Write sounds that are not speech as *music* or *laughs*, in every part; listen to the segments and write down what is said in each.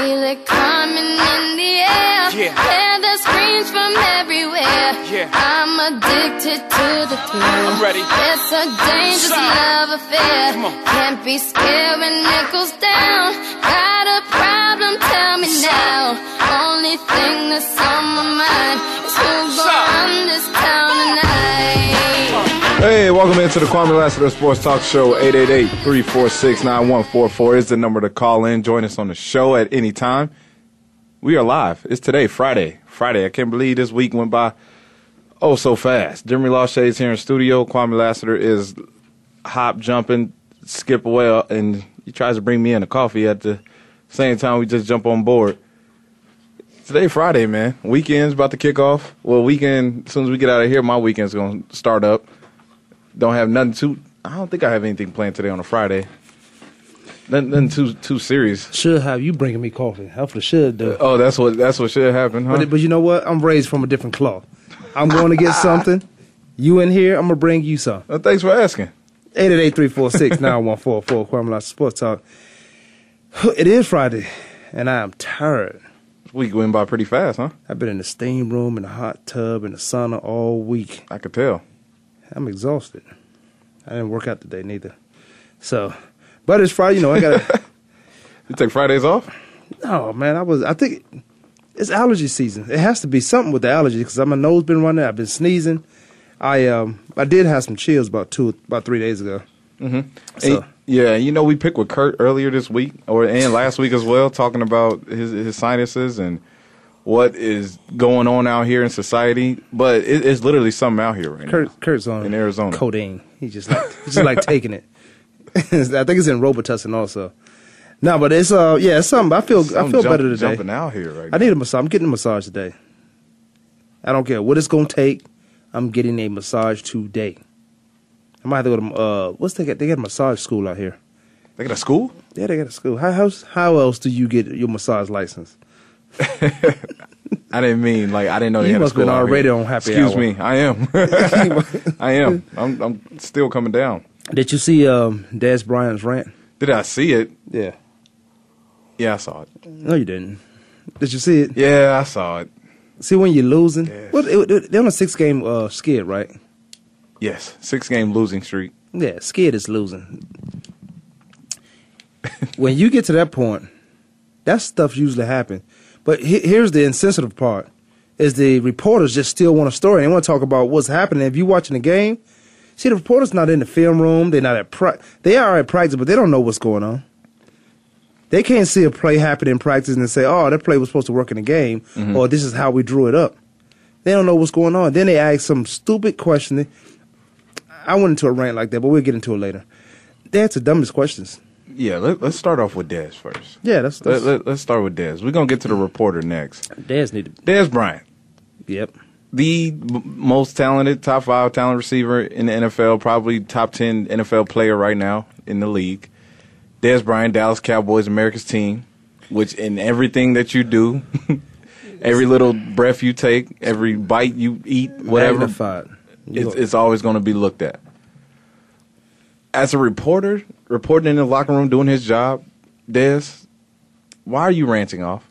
feel it coming in the air. Yeah. Hear the screams from everywhere. Yeah. I'm addicted to the thrill. I'm ready. It's a dangerous Son. love affair. Can't be scared when it goes down. Got a problem? Tell me now. Only thing that's on my mind is who's gonna run this town. Hey, welcome into the Kwamie Lassiter Sports Talk Show. 888-346-9144 is the number to call in. Join us on the show at any time. We are live. It's today, Friday. Friday. I can't believe this week went by oh so fast. Demery Lachey is here in studio. Kwamie Lassiter is hop jumping, skip away, and he tries to bring me in a coffee at the same time we just jump on board. Today, Friday, man. Weekend's about to kick off. Well, weekend, as soon as we get out of here, my weekend's going to start up. Don't have nothing too. I don't think I have anything planned today on a Friday. Nothing, nothing too too serious. Should have you bringing me coffee. Hopefully should do. Oh, that's what that's what should happen, huh? But, but you know what? I'm raised from a different cloth. I'm going to get *laughs* something. You in here, I'm going to bring you some. Uh, thanks for asking. 888-346-9144, Kwamie Lassiter Sports Talk. *sighs* It is Friday, and I am tired. This week went by pretty fast, huh? I've been in the steam room, in the hot tub, in the sauna all week. I could tell. I'm exhausted. I didn't work out today neither. So, but it's Friday, you know, I got to... *laughs* You take Fridays off? No, man, I was. I think it's allergy season. It has to be something with the allergies because my nose been running. I've been sneezing. I um I did have some chills about two about three days ago. Mm-hmm. So And- yeah, you know we picked with Kurt earlier this week, or and last week as well, talking about his his sinuses and what is going on out here in society. But it, it's literally something out here right now. Kurt's on In Arizona. codeine. He just like he's just like taking it. *laughs* I think it's in Robitussin also. No, but it's uh yeah it's something. I feel I feel jump- better today. Jumping out here right I need a massage. I'm getting a massage today. I don't care what it's gonna take. I'm getting a massage today. I might have to go to uh what's they got? They got a massage school out here. They got a school? Yeah, they got a school. How how how else do you get your massage license? *laughs* I didn't mean like I didn't know they You had a must been school already on happy Excuse hour. me, I am. *laughs* I am. I'm I'm still coming down. Did you see um Dez Bryant's rant? Did I see it? Yeah. Yeah, I saw it. No, you didn't. Did you see it? Yeah, I saw it. See when you're losing. Yes. What it, it- they're on a six game uh skid, right? Yes, six game losing streak. Yeah, skid is losing. when you get to that point, that stuff usually happen. But he, here's the insensitive part: is the reporters just still want a story. They want to talk about what's happening. If you're watching the game, see the reporters not in the film room. They're not at pra- They are at practice, but they don't know what's going on. They can't see a play happen in practice and say, "Oh, that play was supposed to work in the game," mm-hmm. or "This is how we drew it up." They don't know what's going on. Then they ask some stupid question. I went into a rant like that, but we'll get into it later. They ask the dumbest questions. Yeah, let, let's start off with Dez first. Yeah, that's, Let, that's let, us start with Dez. We're gonna get to the reporter next. Dez need to. Dez Bryant, Yep. the m- most talented, top five talent receiver in the NFL, probably top ten NFL player right now in the league. Dez Bryant, Dallas Cowboys, America's team, which in everything that you do, *laughs* every little breath you take, every bite you eat, whatever, it's, it's always going to be looked at. As a reporter, reporting in the locker room, doing his job, Dez, why are you ranting off?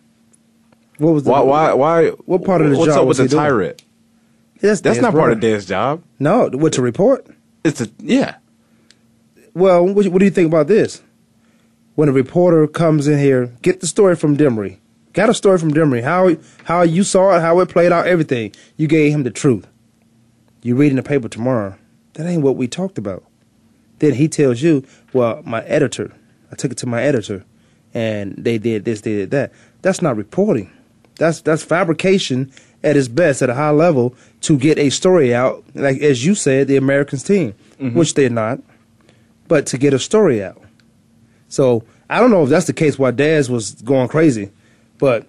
what was the, Why? Why? Why? What part of the what's job up with the tirade? That's, That's not part of Dez' job. No, what to report? It's a yeah. Well, what, what do you think about this? When a reporter comes in here, get the story from Demery. Got a story from Demery. How how you saw it, how it played out, everything. You gave him the truth. You read in the paper tomorrow. That ain't what we talked about. Then he tells you, well, my editor. I took it to my editor, and they did this, they did that. That's not reporting. That's that's fabrication at its best, at a high level, to get a story out. Like as you said, the Americans team, mm-hmm. which they're not but to get a story out. So I don't know if that's the case why Daz was going crazy, but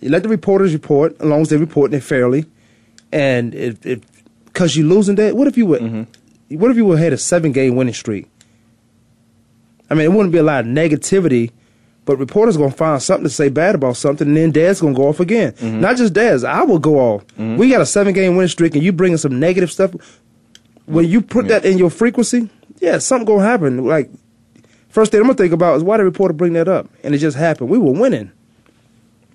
you let the reporters report as long as they report it fairly. And if if because you're losing that, what if you would, what if you would had a seven game winning streak? I mean, it wouldn't be a lot of negativity, but reporters gonna find something to say bad about something, and then Daz gonna go off again. Mm-hmm. Not just Daz, I will go off. Mm-hmm. We got a seven game winning streak, and you bringing some negative stuff. When you put that in your frequency, yeah, something gonna happen. Like first thing I'm gonna think about is why the reporter bring that up, and it just happened. We were winning.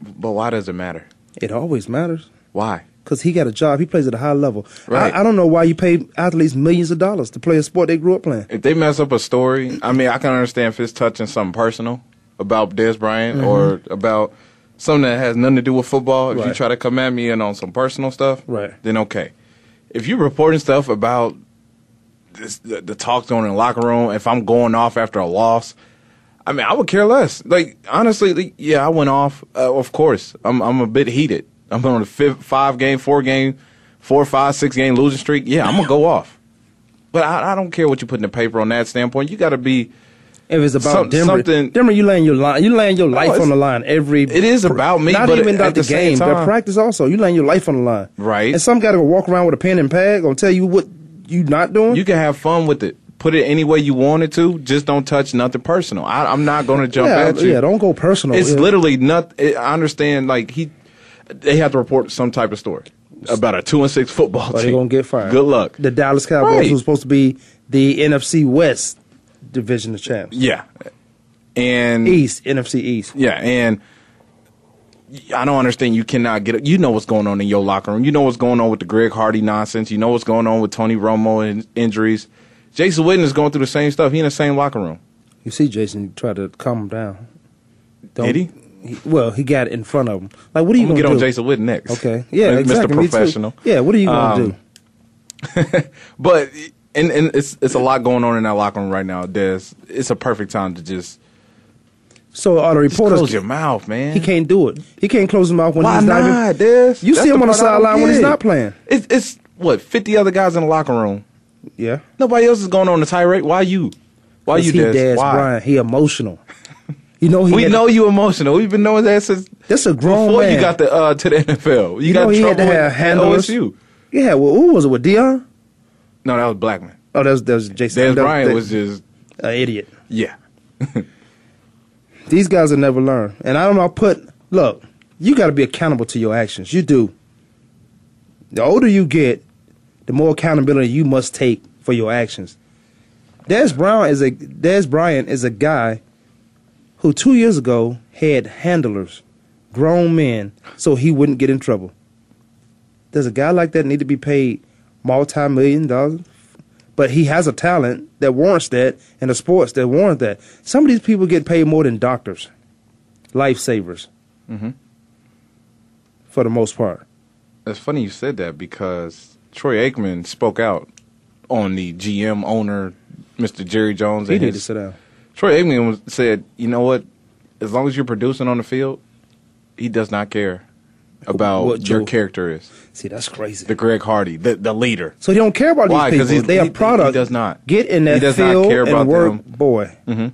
But why does it matter? It always matters Why? Because he got a job. He plays at a high level. Right. I, I don't know why you pay athletes millions of dollars to play a sport they grew up playing. If they mess up a story, I mean, I can understand if it's touching something personal about Dez Bryant or about something that has nothing to do with football. If you Mm-hmm. Try to come at me and on some personal stuff, Right. then okay. If you're reporting stuff about this, the, the talks going in the locker room, if I'm going off after a loss, I mean, I would care less. Like honestly, like, yeah, I went off. Uh, of course, I'm I'm a bit heated. I'm on a fifth, five game, four game, four, five, six game losing streak. Yeah, I'm gonna go off. But I, I don't care what you put in the paper on that standpoint. You got to be. If it's about Some- Denver, something- Denver, you laying your line, you laying your life on the line every. It is about me, Not even about the the, game, time- but practice also. You laying your life on the line, Right. And some guy to walk around with a pen and pad gonna tell you what you not doing. You can have fun with it. Put it any way you want it to. Just don't touch nothing personal. I, I'm not going to jump yeah, at you. yeah. Don't go personal. It's Yeah. literally not. It, I understand. Like he, they have to report some type of story about a two and six football oh, Or team. they gonna get fired. Good luck. The Dallas Cowboys, Right. who's supposed to be the NFC West division of champs, Yeah, and East NFC East. yeah, and I don't understand. You cannot get. it. You know what's going on in your locker room. You know what's going on with the Greg Hardy nonsense. You know what's going on with Tony Romo and injuries. Jason Witten is going through the same stuff. He in the same locker room. You see, Jason try to calm him down. Did he? Well, he got in front of him. Like, what are you gonna gonna get do? on Jason Witten next. Okay, yeah, Mr. exactly. Professional. Yeah, what are you gonna Um, do? *laughs* But and and it's it's a lot going on in that locker room right now, Dez. It's a perfect time to just, So are the just reporters? close your mouth, man. He can't do it. He can't close his mouth when Why he's not. not, even, Dez? You That's see him on the part I don't sideline when he's not playing. It's it's what fifty other guys in the locker room. Yeah. Nobody else is going on the tirade. Why you? Why you, he Des? Dez Why? Bryant. He emotional. You know he. We know you emotional. We've been knowing that since That's a grown before man. you got the uh, to the NFL. You, You got know he had to have with handlers. OSU. Yeah. Well, who was it with Dion? No, that was Blackman. Oh, that was that was Jason. Dez Bryant was just an idiot. yeah. *laughs* These guys will never learn. And I don't know. Put look. You got to be accountable to your actions. You do. The older you get, the more accountability you must take for your actions. Dez Brown is a Dez Bryant is a guy who two years ago had handlers, grown men, so he wouldn't get in trouble. Does a guy like that need to be paid multi million dollars? But he has a talent that warrants that and a sports that warrant that. Some of these people get paid more than doctors, lifesavers, Mhm. for the most part. It's funny you said that because Troy Aikman spoke out on the GM owner, Mr. Jerry Jones. He and need to sit down. Troy Aikman said, "You know what? As long as you're producing on the field, he does not care about What your character is See, that's crazy. the Greg Hardy, the the leader." So he don't care about Why? these people. he- they he- are product. he does not. Get in He that does not field care about and work, them. boy. Mhm.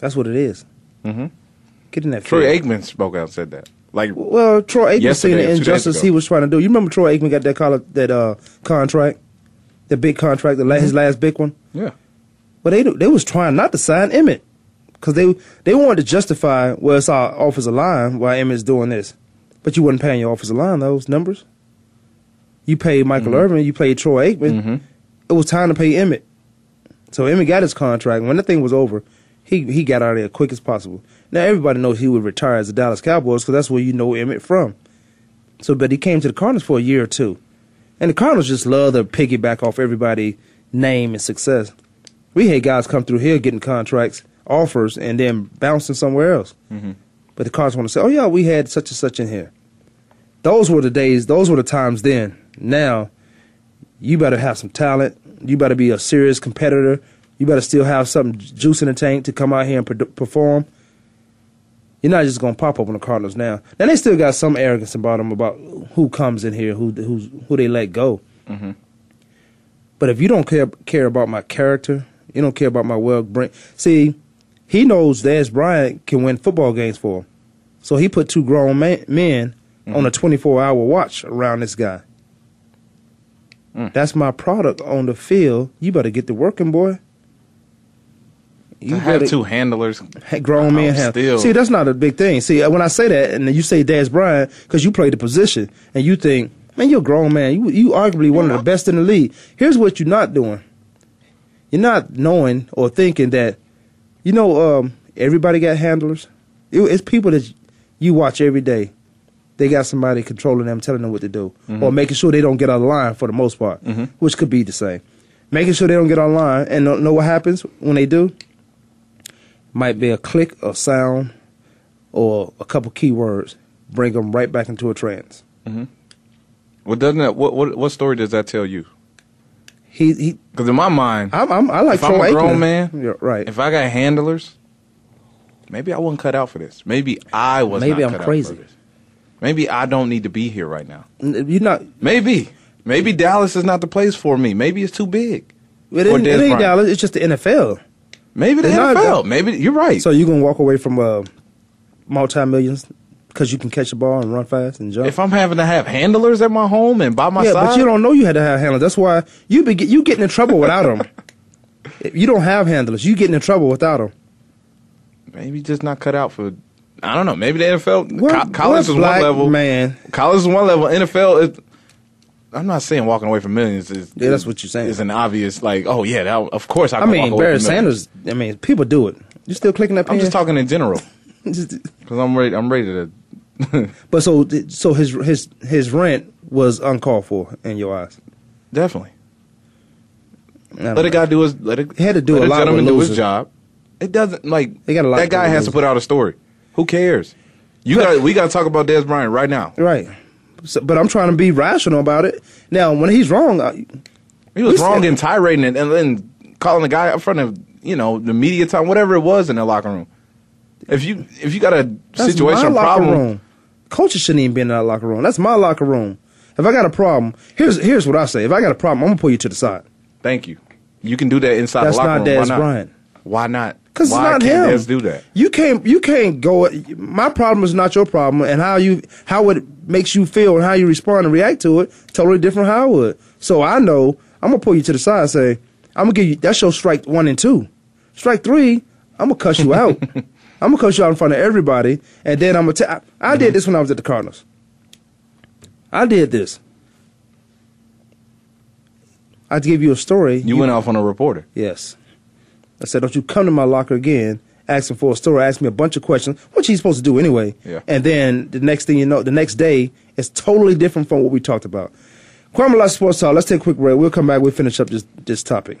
That's what it is. Mhm. Get in that Troy field. Aikman spoke out and said that. Like, Well, Troy Aikman seen the injustice he was trying to do. You remember Troy Aikman got that collar, that uh, contract, the big contract, the la- his last big one. yeah, But they they was trying not to sign Emmitt because they they wanted to justify well it's our offensive line why Emmitt's doing this, but you wasn't paying your offensive line those numbers. You paid Michael Mm-hmm. Irvin, you paid Troy Aikman. Mhm. It was time to pay Emmitt, so Emmitt got his contract. When the thing was over, he he got out of there as quick as possible. Now everybody knows he would retire as the Dallas Cowboys because that's where you know Emmitt from. So, but he came to the Cardinals for a year or two, and the Cardinals just love to piggyback off everybody' name and success. We had guys come through here getting contracts, offers, and then bouncing somewhere else. Mhm. But the Cardinals want to say, "Oh yeah, we had such and such in here." Those were the days. Those were the times then. Now, you better have some talent. You better be a serious competitor. You better still have some juice in the tank to come out here and produ- perform. You're not just gonna pop up on the Cardinals now. Now they still got some arrogance about them about who comes in here, who who's, who they let go. Mhm. But if you don't care care about my character, you don't care about my well bring. See, he knows Dez Bryant can win football games for him, so he put two grown man, men on a 24 hour watch around this guy. Mm. That's my product on the field. You better get to working, boy. to have two handlers, grown men have. still- See, that's not a big thing. See, when I say that, and then you say Dez Bryant because you play the position, and you think, man, you're a grown man. You you arguably one of the best in the league. Here's what you're not doing. You're not knowing or thinking that, you know, um, everybody got handlers. It- it's people that you watch every day. They got somebody controlling them, telling them what to do, Mm-hmm. or making sure they don't get out of line for the most part, which could be the same. Making sure they don't get out of line, and know, know what happens when they do? Might be a click, a sound, or a couple keywords, bring them right back into a trance. Well, doesn't that what what what story does that tell you? He he. Because in my mind, I'm, I'm, I like if I'm a grown Aikman. man, Yeah, right? if I got handlers, maybe I wasn't cut out for this. Maybe I was. Maybe not I'm cut out crazy. for this. Maybe I don't need to be here right now. You're not. Maybe. Maybe Dallas is not the place for me. Maybe it's too big. It Or it ain't. Dallas. It's just the NFL. Maybe the It's not- NFL. Maybe you're right. So you're gonna walk away from uh, multi millions because you can catch the ball and run fast and jump. if I'm having to have handlers at my home and by my yeah, side, but you don't know you had to have handlers. That's why you be get- you getting in trouble without them. if *laughs* you don't have handlers, you getting in trouble without them. maybe just not cut out for. I don't know. Maybe the NFL, What- co- college is one level. man? College is one level. NFL is. I'm not saying walking away from millions is. Yeah, that's what you're saying. Is an obvious like, oh yeah, that, of course I. I Can mean, walk away Barry from millions. Sanders. I mean, people do it. You still clicking that pen? I'm just talking in general *laughs* because I'm ready. I'm ready to. *laughs* but so so his his his rent was uncalled for in your eyes. Definitely. Let a guy do his. Let a, He had to do let a lot with gentleman do his job. It doesn't like They got a lot that guy has to put out a story. Who cares? You got. We got to talk about Dez Bryant right now. Right. So, but I'm trying to be rational about it. Now, when he's wrong, I, He was wrong said- in tirading and, and then calling the guy up front of you know the media time, whatever it was in the locker room. If you if you got a situation problem, room. Coaches shouldn't even be in that locker room. That's my locker room. If I got a problem, here's here's what I say. If I got a problem, I'm gonna pull you to the side. thank you. You can do that inside That's the locker not room. Why not? Bryant. Why not? Because it's not him. Dez do that? You can't. You can't go. My problem is not your problem, and how you how it makes you feel and how you respond and react to it totally different. How I would. So I know I'm gonna pull you to the side and say I'm gonna give you that's your strike one and two. Strike three, I'm gonna cuss you out. *laughs* I'm gonna cuss you out in front of everybody, and then I'm gonna. T- I, I did this when I was at the Cardinals. I did this. I give you a story. You went off on a reporter. Yes. I said, don't you come to my locker again asking for a story, ask me a bunch of questions, which he's supposed to do anyway. Yeah. And then the next thing you know, the next day, it's totally different from what we talked about. Kwamie Sports Talk, let's take a quick break. We'll come back, we'll finish up this, this topic.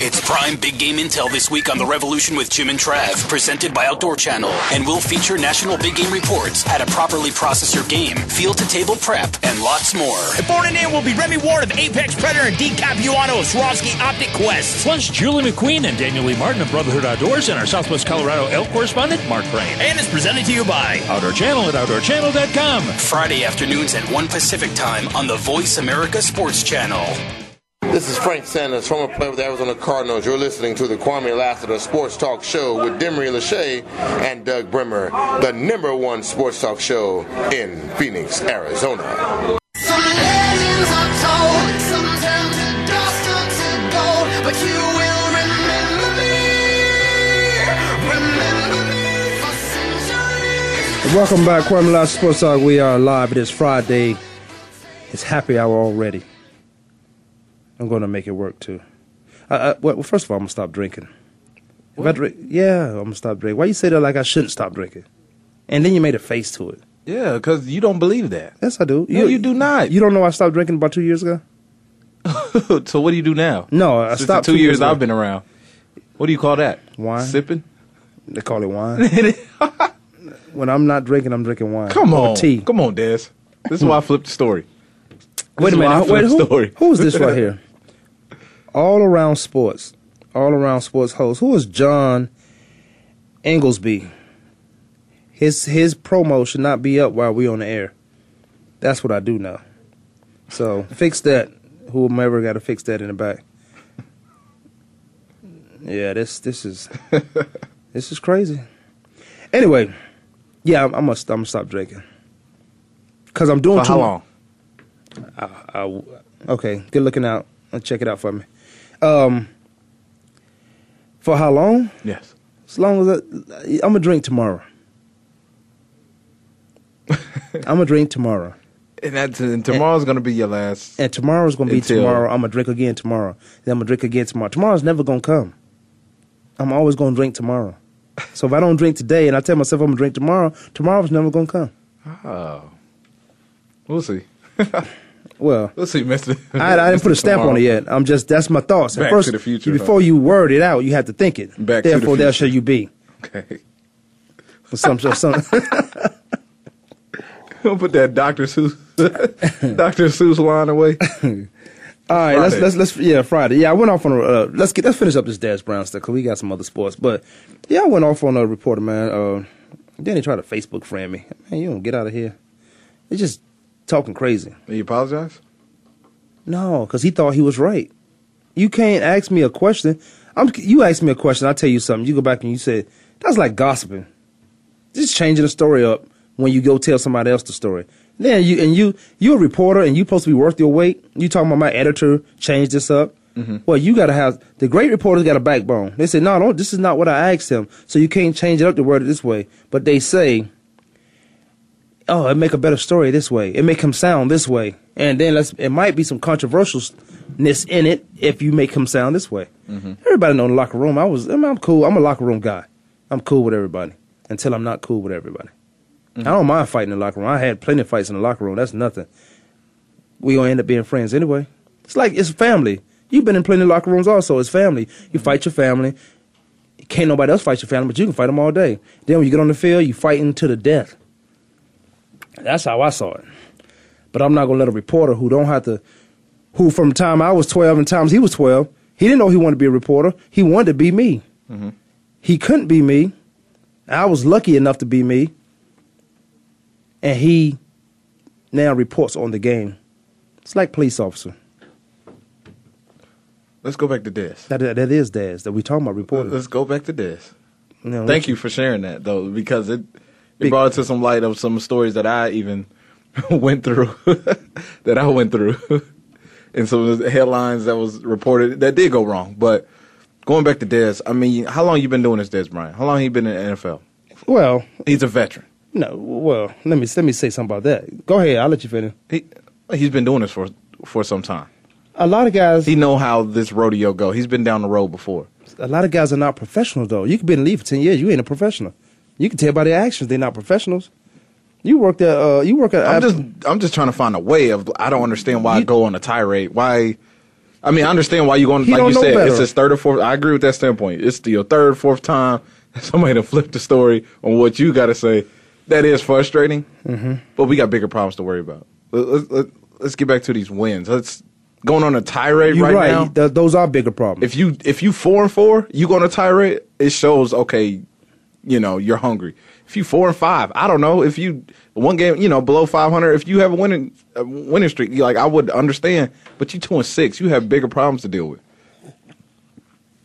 It's Prime Big Game Intel this week on The Revolution with Jim and Trav, presented by Outdoor Channel. And we'll feature national big game reports, how to properly process your game, field to table prep, and lots more. Reporting in will be Remy Ward of Apex Predator and Dean Capuano of Swarovski Optic Quest. Plus, Julie McQueen and Daniel Lee Martin of Brotherhood Outdoors and our Southwest Colorado elk correspondent, Mark Crane. And it's presented to you by Outdoor Channel at OutdoorChannel.com. Friday afternoons at 1 Pacific Time on the Voice America Sports Channel. This is Frank Sanders, former player with the Arizona Cardinals. You're listening to the Kwamie Lassiter Sports Talk Show with Demery Lachey and Doug Brimmer, the number one sports talk show in Phoenix, Arizona. Welcome back, Kwamie Lassiter Sports Talk. We are live. It is Friday. It's happy hour already. I'm going to make it work too. I, I, well, first of all, I'm going to stop drinking. If I drink, yeah, I'm going to stop drinking. Why you say that like I shouldn't stop drinking? And then you made a face to it. Yeah, because you don't believe that. Yes, I do. No, you do not. You don't know I stopped drinking about two years ago? *laughs* so what do you do now? No, I Since stopped two two years years I've been around. What do you call that? Wine. Sipping. They call it wine. *laughs* when I'm not drinking, I'm drinking wine. Come on, tea. Come on, Des. This is why I flipped the story. Wait a is why I minute. Wait, who, the story. who is this right *laughs* here? All around sports, all around sports host. Who is John Inglesby? his his promo should not be up while we on the air. That's what I do now. So fix that. Whomever got to fix that in the back. Yeah, this this is *laughs* this is crazy. Anyway, yeah, I'm, I'm gonna I'm gonna stop drinking because I'm doing For too how long? I, I, okay, good looking out. Uh, Check it out for me. Um, for how long? Yes. As long as I, I'm gonna drink tomorrow. *laughs* I'm gonna drink tomorrow. And that's and tomorrow's gonna be your last. And tomorrow's gonna be tomorrow. I'm gonna drink again tomorrow. Then I'm gonna drink again tomorrow. Tomorrow's never gonna come. I'm always gonna drink tomorrow. *laughs* So if I don't drink today and I tell myself I'm gonna drink tomorrow, tomorrow's never gonna come. Oh, we'll see. *laughs* Well, let's see, Mister. I, I didn't put a stamp on it yet. I'm just that's my thoughts. At Back first, to the future, Before huh? you word it out, you have to think it. Back to the Therefore, there shall you be. Okay. Some, some, some. *laughs* Don't put that Doctor Seuss, *laughs* Doctor Seuss line away. *laughs* All right, let's let's let's yeah Friday. Yeah, I went off on a uh, let's get let's finish up this Dash Brown stuff because we got some other sports. But yeah, I went off on a reporter man. Uh, then he tried to Facebook friend me. Man, you don't get out of here. He's just talking crazy. You apologize. No, because he thought he was right. You can't ask me a question. I'm you ask me a question. I tell you something. You go back and you say that's like gossiping. Just changing the story up when you go tell somebody else the story. Then you and you you're a reporter and you're supposed to be worth your weight. You talking about my editor changed this up. Mm-hmm. Well, you got to have the great reporters got a backbone. They say no, no, this is not what I asked him. So you can't change it up to word it this way. But they say, oh, it make a better story this way. It make him sound this way. And then let's it might be some controversialness in it if you make him sound this way. Mm-hmm. Everybody know in the locker room. I was I mean, I'm cool. I'm a locker room guy. I'm cool with everybody until I'm not cool with everybody. Mm-hmm. I don't mind fighting in the locker room. I had plenty of fights in the locker room. That's nothing. We gonna end up being friends anyway. It's like it's family. You've been in plenty of locker rooms also. It's family. You mm-hmm. fight your family. Can't nobody else fight your family, but you can fight them all day. Then when you get on the field, you fighting to the death. That's how I saw it. But I'm not gonna let a reporter who don't have to, who from the time I was 12 and times he was 12, he didn't know he wanted to be a reporter. He wanted to be me. Mm-hmm. He couldn't be me. I was lucky enough to be me. And he now reports on the game. It's like police officer. Let's go back to this. That that is Daz that we talking about reporting. Let's go back to know, Thank you for sharing that though, because it it brought it to some light of some stories that I even *laughs* went through, *laughs* that I went through, *laughs* and some of the headlines that was reported that did go wrong. But going back to Dez, I mean, how long you been doing this, Dez Bryant? How long he been in the NFL? Well, He's a veteran. no. Well, let me let me say something about that. Go ahead. I'll let you finish. He he's been doing this for for some time. A lot of guys. He know how this rodeo go. He's been down the road before. a lot of guys are not professional though. You could be in the league for ten years, you ain't a professional. You can tell by their actions they're not professionals. You work at uh, you work at I'm just I'm just trying to find a way of I don't understand why I go on a tirade. Why I mean I understand why you going like you said better. it's his third or fourth I agree with that standpoint. It's your third, fourth time *laughs* somebody to flip the story on what you gotta say. That is frustrating. Mm-hmm. But we got bigger problems to worry about. Let, let, let's get back to these wins. Let's going on a tirade you're right, right. now. Th- those are bigger problems. If you if you four and four, you go on a tirade. It shows okay, you know you're hungry. If you four and five, I don't know. If you one game, you know below five hundred, if you have a winning a winning streak, you like I would understand. But you two and six, you have bigger problems to deal with.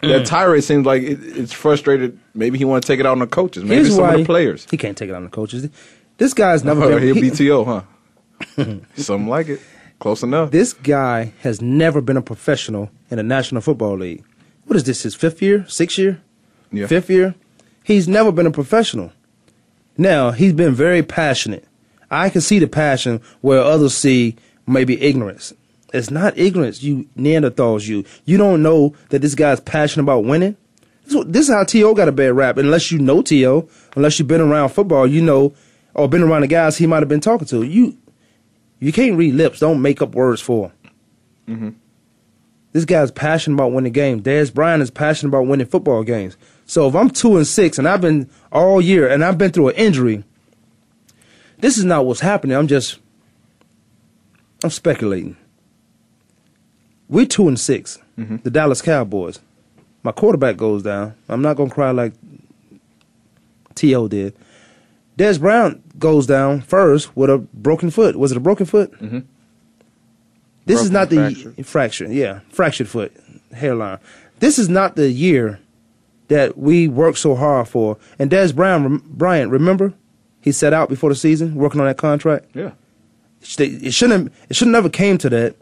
Mm. That tirade seems like it, it's frustrated. Maybe he want to take it out on the coaches. Maybe Here's some of the players. He can't take it on the coaches. This guy's never *laughs* Oh, been. he'll he- BTO, huh? *laughs* Something like it. Close enough. this guy has never been a professional in the National Football League. What is this? His fifth year? Sixth year? Yeah. Fifth year? He's never been a professional. Now he's been very passionate. I can see the passion where others see maybe ignorance. It's not ignorance, you Neanderthals. You you don't know that this guy's passionate about winning. This, is what- this is how T.O. got a bad rap. Unless you know T.O., unless you've been around football, you know, or been around the guys he might have been talking to. You you can't read lips. Don't make up words for him. Mm-hmm. This guy's passionate about winning games. Dez Bryant is passionate about winning football games. So if I'm two and six and I've been all year and I've been through an injury, this is not what's happening. I'm just I'm speculating. We're two and 6 The Dallas Cowboys. My quarterback goes down. I'm not gonna cry like T.O. did. Dez Brown goes down first with a broken foot. Was it a broken foot? Mhm. This is not the fracture. fracture. Yeah, fractured foot, hairline. This is not the year that we worked so hard for. And Dez Brown, rem- Bryant, remember, he set out before the season working on that contract. Yeah. It shouldn't. It should never came to that.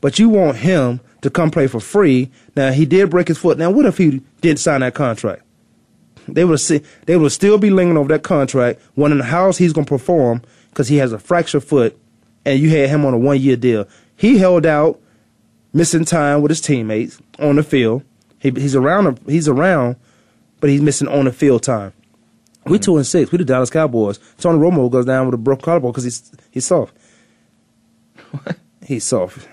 But you want him to come play for free. Now he did break his foot. Now what if he didn't sign that contract? They would see. They would still be lingering over that contract, wondering how he's going to perform because he has a fractured foot, and you had him on a one year deal. He held out, missing time with his teammates on the field. He, he's around. He's around, but he's missing on the field time. We mm. two and six. We the Dallas Cowboys. Tony Romo goes down with a broken collarbone because he's he's soft. What? He's soft.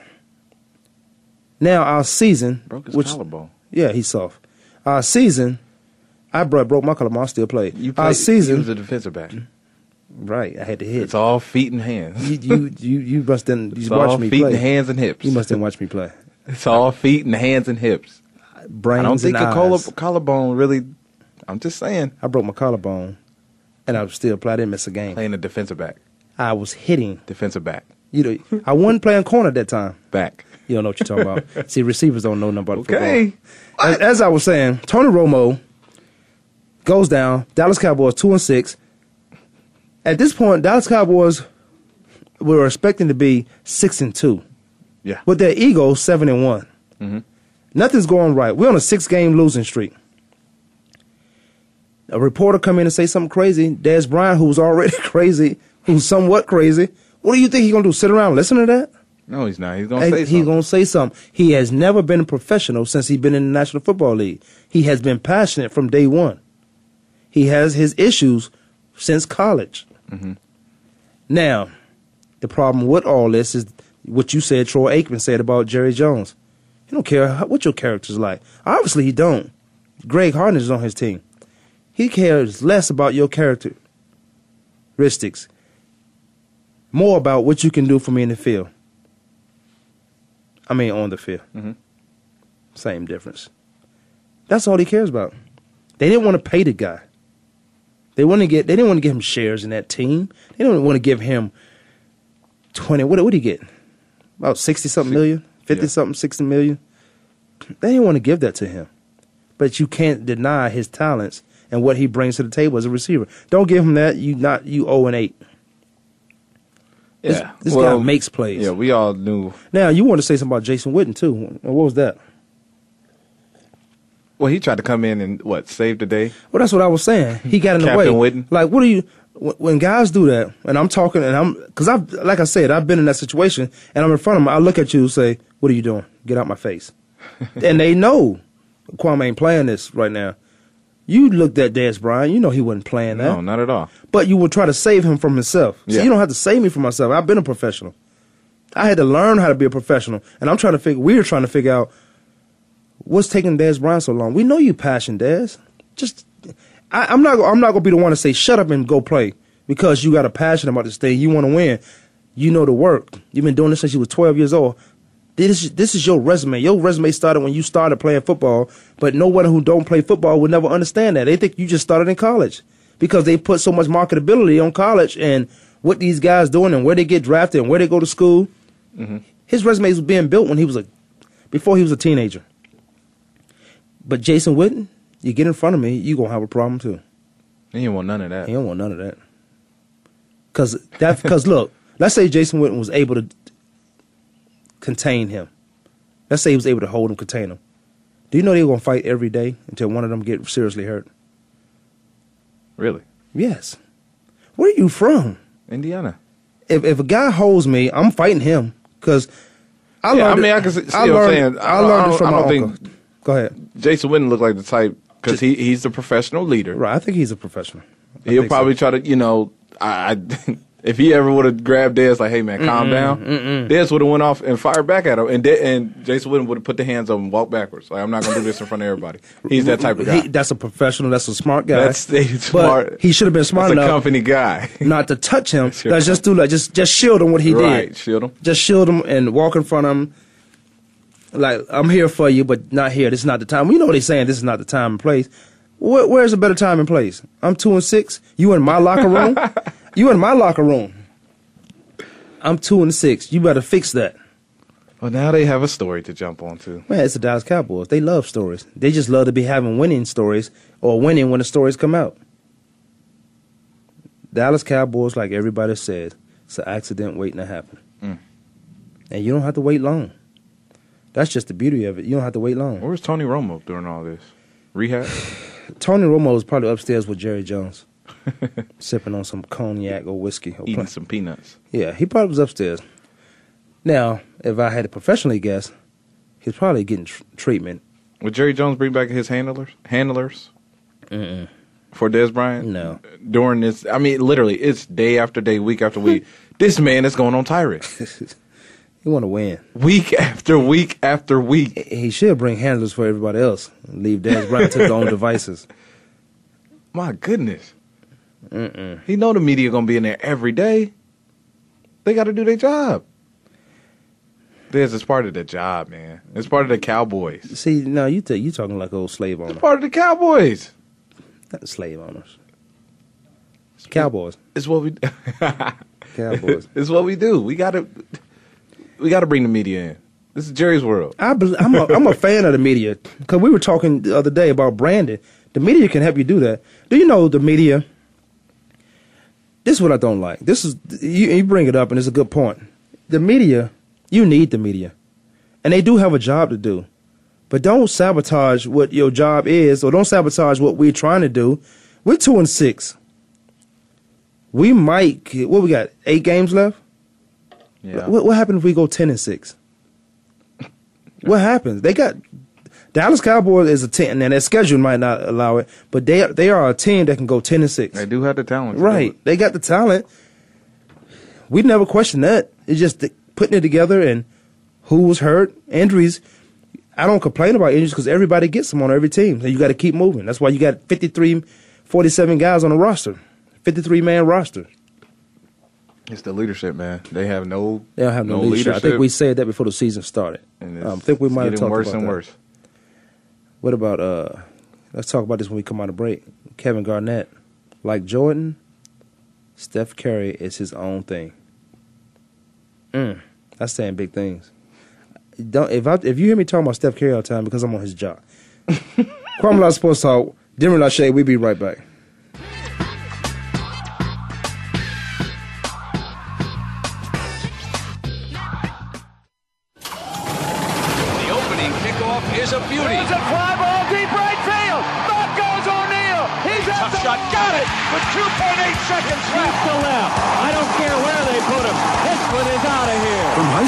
Now our season, Broke his which collarbone. yeah, he's soft. Our season, I broke broke my collarbone. I still played. You our season, You was a defensive back. right? I had to hit. It's all feet and hands. you you you, you must didn't you watch me play. It's all feet play. and hands and hips. You must didn't watch me play. It's all feet and hands and hips. Brains I don't think a collar, collarbone really. I'm just saying. I broke my collarbone, and I was still play. I didn't miss a game. Playing a defensive back. I was hitting. Defensive back. You know, I wasn't playing corner that time. Back. You don't know what you're talking about. *laughs* See, receivers don't know nothing about Okay. football. As, as I was saying, Tony Romo goes down. Dallas Cowboys two and six. At this point, Dallas Cowboys were expecting to be six and two. Yeah. With their ego seven and one. Mhm. Nothing's going right. We're on a six game losing streak. A reporter come in and say something crazy. Dez Bryant, who's already *laughs* crazy, who's somewhat crazy. What do you think he's gonna do? Sit around and listen to that? No, he's not. He's gonna And say he's something. gonna say something. He has never been a professional since he's been in the National Football League. He has been passionate from day one. He has his issues since college. Mhm. Now, the problem with all this is what you said. Troy Aikman said about Jerry Jones. He don't care what your character's like. Obviously, he don't. Greg Hardy is on his team. He cares less about your characteristics, more about what you can do for me in the field. I mean, on the field. Mhm. Same difference. That's all he cares about. They didn't want to pay the guy. They want to get. They didn't want to give him shares in that team. They didn't want to give him twenty. What what did he get? About sixty something million, fifty Yeah. something, sixty million. They didn't want to give that to him. But you can't deny his talents and what he brings to the table as a receiver. Don't give him that. You not you zero and eight. This- Yeah. this Well, guy makes plays. Yeah, we all knew. Now you want to say something about Jason Witten too? What was that? Well, he tried to come in and what save the day. Well, that's what I was saying. He got in the Captain way. Witten. Like, what are you? Wh- When guys do that, and I'm talking, and I'm because I've, like I said, I've been in that situation, and I'm in front of them. I look at you and say, "What are you doing? Get out my face!" *laughs* and they know Kwamie ain't playing this right now. You looked at Dez Bryant. You know he wasn't playing that. No, not at all. But you would try to save him from himself. So Yeah. you don't have to save me from myself. I've been a professional. I had to learn how to be a professional, and I'm trying to figure. We're trying to figure out what's taking Dez Bryant so long. We know you passion, Dez. Just I, I'm not. I'm not gonna be the one to say shut up and go play because you got a passion about this thing. You want to win. You know the work. You've been doing this since you was 12 years old. This this is your resume. Your resume started when you started playing football, but no one who don't play football would never understand that. They think you just started in college because they put so much marketability on college and what these guys doing and where they get drafted and where they go to school. Mm-hmm. His resume was being built when he was a before he was a teenager. But Jason Witten, you get in front of me, you gonna have a problem too. He don't want none of that. He don't want none of that. Cause that because look, let's say Jason Witten was able to contain him. Let's say he was able to hold him, contain him. Do you know they're gonna fight every day until one of them get seriously hurt? Really, Yes. Where are you from? Indiana. If if a guy holds me, I'm fighting him because I Yeah, I mean, I can see- see I what I'm learned, saying. I I- learned I it from I my uncle. think- Go ahead. Jason Witten looked like the type because he he's the professional leader. Right, I think he's a professional. I He'll think so. probably try to, you know, I, I *laughs* if he ever would have grabbed Dez like, hey man, calm down, Dez would have went off and fired back at him, and De- and Jason Witten would have put the hands up and walked backwards. Like I'm not gonna do this in front of everybody. He's that type of guy. He, that's a professional. That's a smart guy. That's he's but smart. He should have been smart That's a enough company guy. not to touch him. *laughs* Just do like just just shield him what he right, did. shield him. Just shield him and walk in front of him. Like I'm here for you, but not here. This is not the time. We know what they're saying. This is not the time and place. Where, where's a better time and place? I'm two and six. You in my locker room? *laughs* you in my locker room? I'm two and six. You better fix that. Well, now they have a story to jump onto. Man, it's the Dallas Cowboys. They love stories. They just love to be having winning stories or winning when the stories come out. Dallas Cowboys, like everybody says, it's an accident waiting to happen. Mm. And you don't have to wait long. That's just the beauty of it. You don't have to wait long. Where's Tony Romo during all this? Rehab? *sighs* Tony Romo is probably upstairs with Jerry Jones, *laughs* sipping on some cognac or whiskey. Or Eating pla- some peanuts. Yeah, he probably was upstairs. Now, if I had to professionally guess, he's probably getting tr- treatment. Would Jerry Jones bring back his handlers? Handlers Mm-mm. for Dez Bryant? No. During this, I mean, literally, it's day after day, week after week. *laughs* this man is going on tirade. *laughs* He want to win. Week after week after week. He should bring handlers for everybody else. Leave Dez Bryant to his own *laughs* devices. My goodness. Mm-mm. He know the media gonna be in there every day. They got to do their job. This is part of the job, man. It's part of the Cowboys. See, no, you t- you talking like old slave owner, It's part of the Cowboys. not slave owners. Cowboys, It's what we. *laughs* Cowboys. it's what we do. We gotta. We gotta bring the media in. This is Jerry's world. I I'm a, I'm a fan of the media because we were talking the other day about branding. The media can help you do that. Do you know the media? This is what I don't like. This is you, you bring it up, and it's a good point. The media, you need the media, and they do have a job to do, but don't sabotage what your job is, or don't sabotage what we're trying to do. We're two and six. We might. What we got? Eight games left. Yeah. What, what happened if we go ten and six? *laughs* what happens? They got Dallas Cowboys is a ten, and their schedule might not allow it, but they they are a team that can go ten and six. They do have the talent. Right? They got the talent. We never questioned that. It's just the, putting it together and who was hurt, injuries. I don't complain about injuries because everybody gets them on every team. So you got to keep moving. That's why you got 53, 47 guys on the roster, 53 man roster. It's the leadership, man. They have no. They don't have no, leadership. I think we said that before the season started. and Um, I think we might have talked worse about and that. worse. What about uh? Let's talk about this when we come out of break. Kevin Garnett, like Jordan, Steph Curry is his own thing. Mm, that's saying big things. Don't if I if you hear me talking about Steph Curry all the time because I'm on his job. *laughs* Kwamie Lassiter Sports Talk. Demery Lachey. We be right back.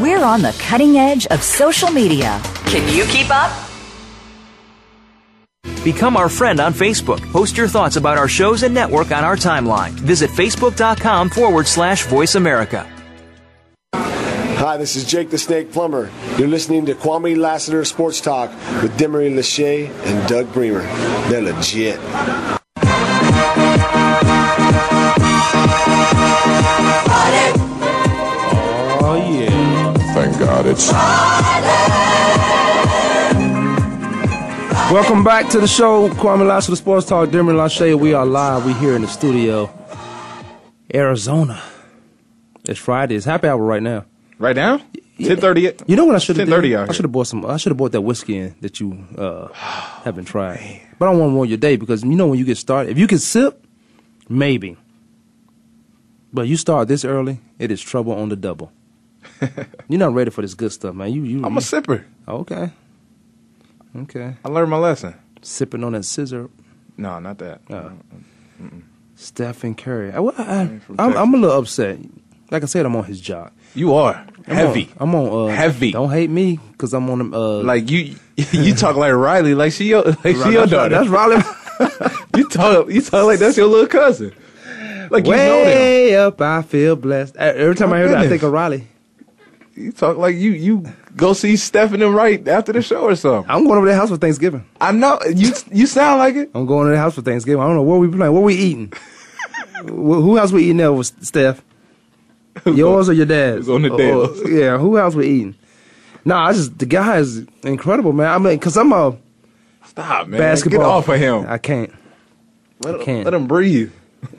We're on the cutting edge of social media. Can you keep up? Become our friend on Facebook. Post your thoughts about our shows and network on our timeline. Visit facebook.com forward slash voice America. Hi, this is Jake the Snake Plummer. You're listening to Kwamie Lassiter Sports Talk with Demery Lachey and Doug Bremer. They're legit. Thank God it's. Welcome back to the show, Kwamie Lassiter Sports Talk. Demery Lachey. We are live. We here in the studio, Arizona. It's Friday. It's happy hour right now. Right now? Ten thirty. You know what I should have 10:30 out I should have bought some. I should have bought that whiskey in that you uh, *sighs* haven't tried. But I don't want to ruin your day because you know when you get started, if you can sip, maybe. But you start this early, it is trouble on the double. *laughs* You're not ready for this good stuff, man. You, you. I'm a sipper. Okay. Okay. I learned my lesson. Sipping on that scissor. No, not that. Uh, Stephen Curry. I, am I'm, I'm a little upset. Like I said, I'm on his job. You are I'm heavy. On, I'm on uh, Heavy. Don't hate me because I'm on. Uh, Like you, *laughs* you talk like Riley, like she your, like she your daughter. that's Riley. *laughs* you talk, you talk like that's your little cousin. Like you know them. Way up, I feel blessed. Every time I hear that, I think of Riley. You talk like you, you go see Stephen and right after the show or something. I'm going over to their house for Thanksgiving. I know you. You sound like it. I'm going to their house for Thanksgiving. I don't know what we playing. What we eating? *laughs* Who else we eating there with Steph? Yours or your dad's? On the Or- dance? or- yeah, who else we eating? Nah, I just the guy is incredible, man. I mean, cause I'm a Stop, man. basketball. Get off of him. I can't. Let, I him- can't. let him breathe.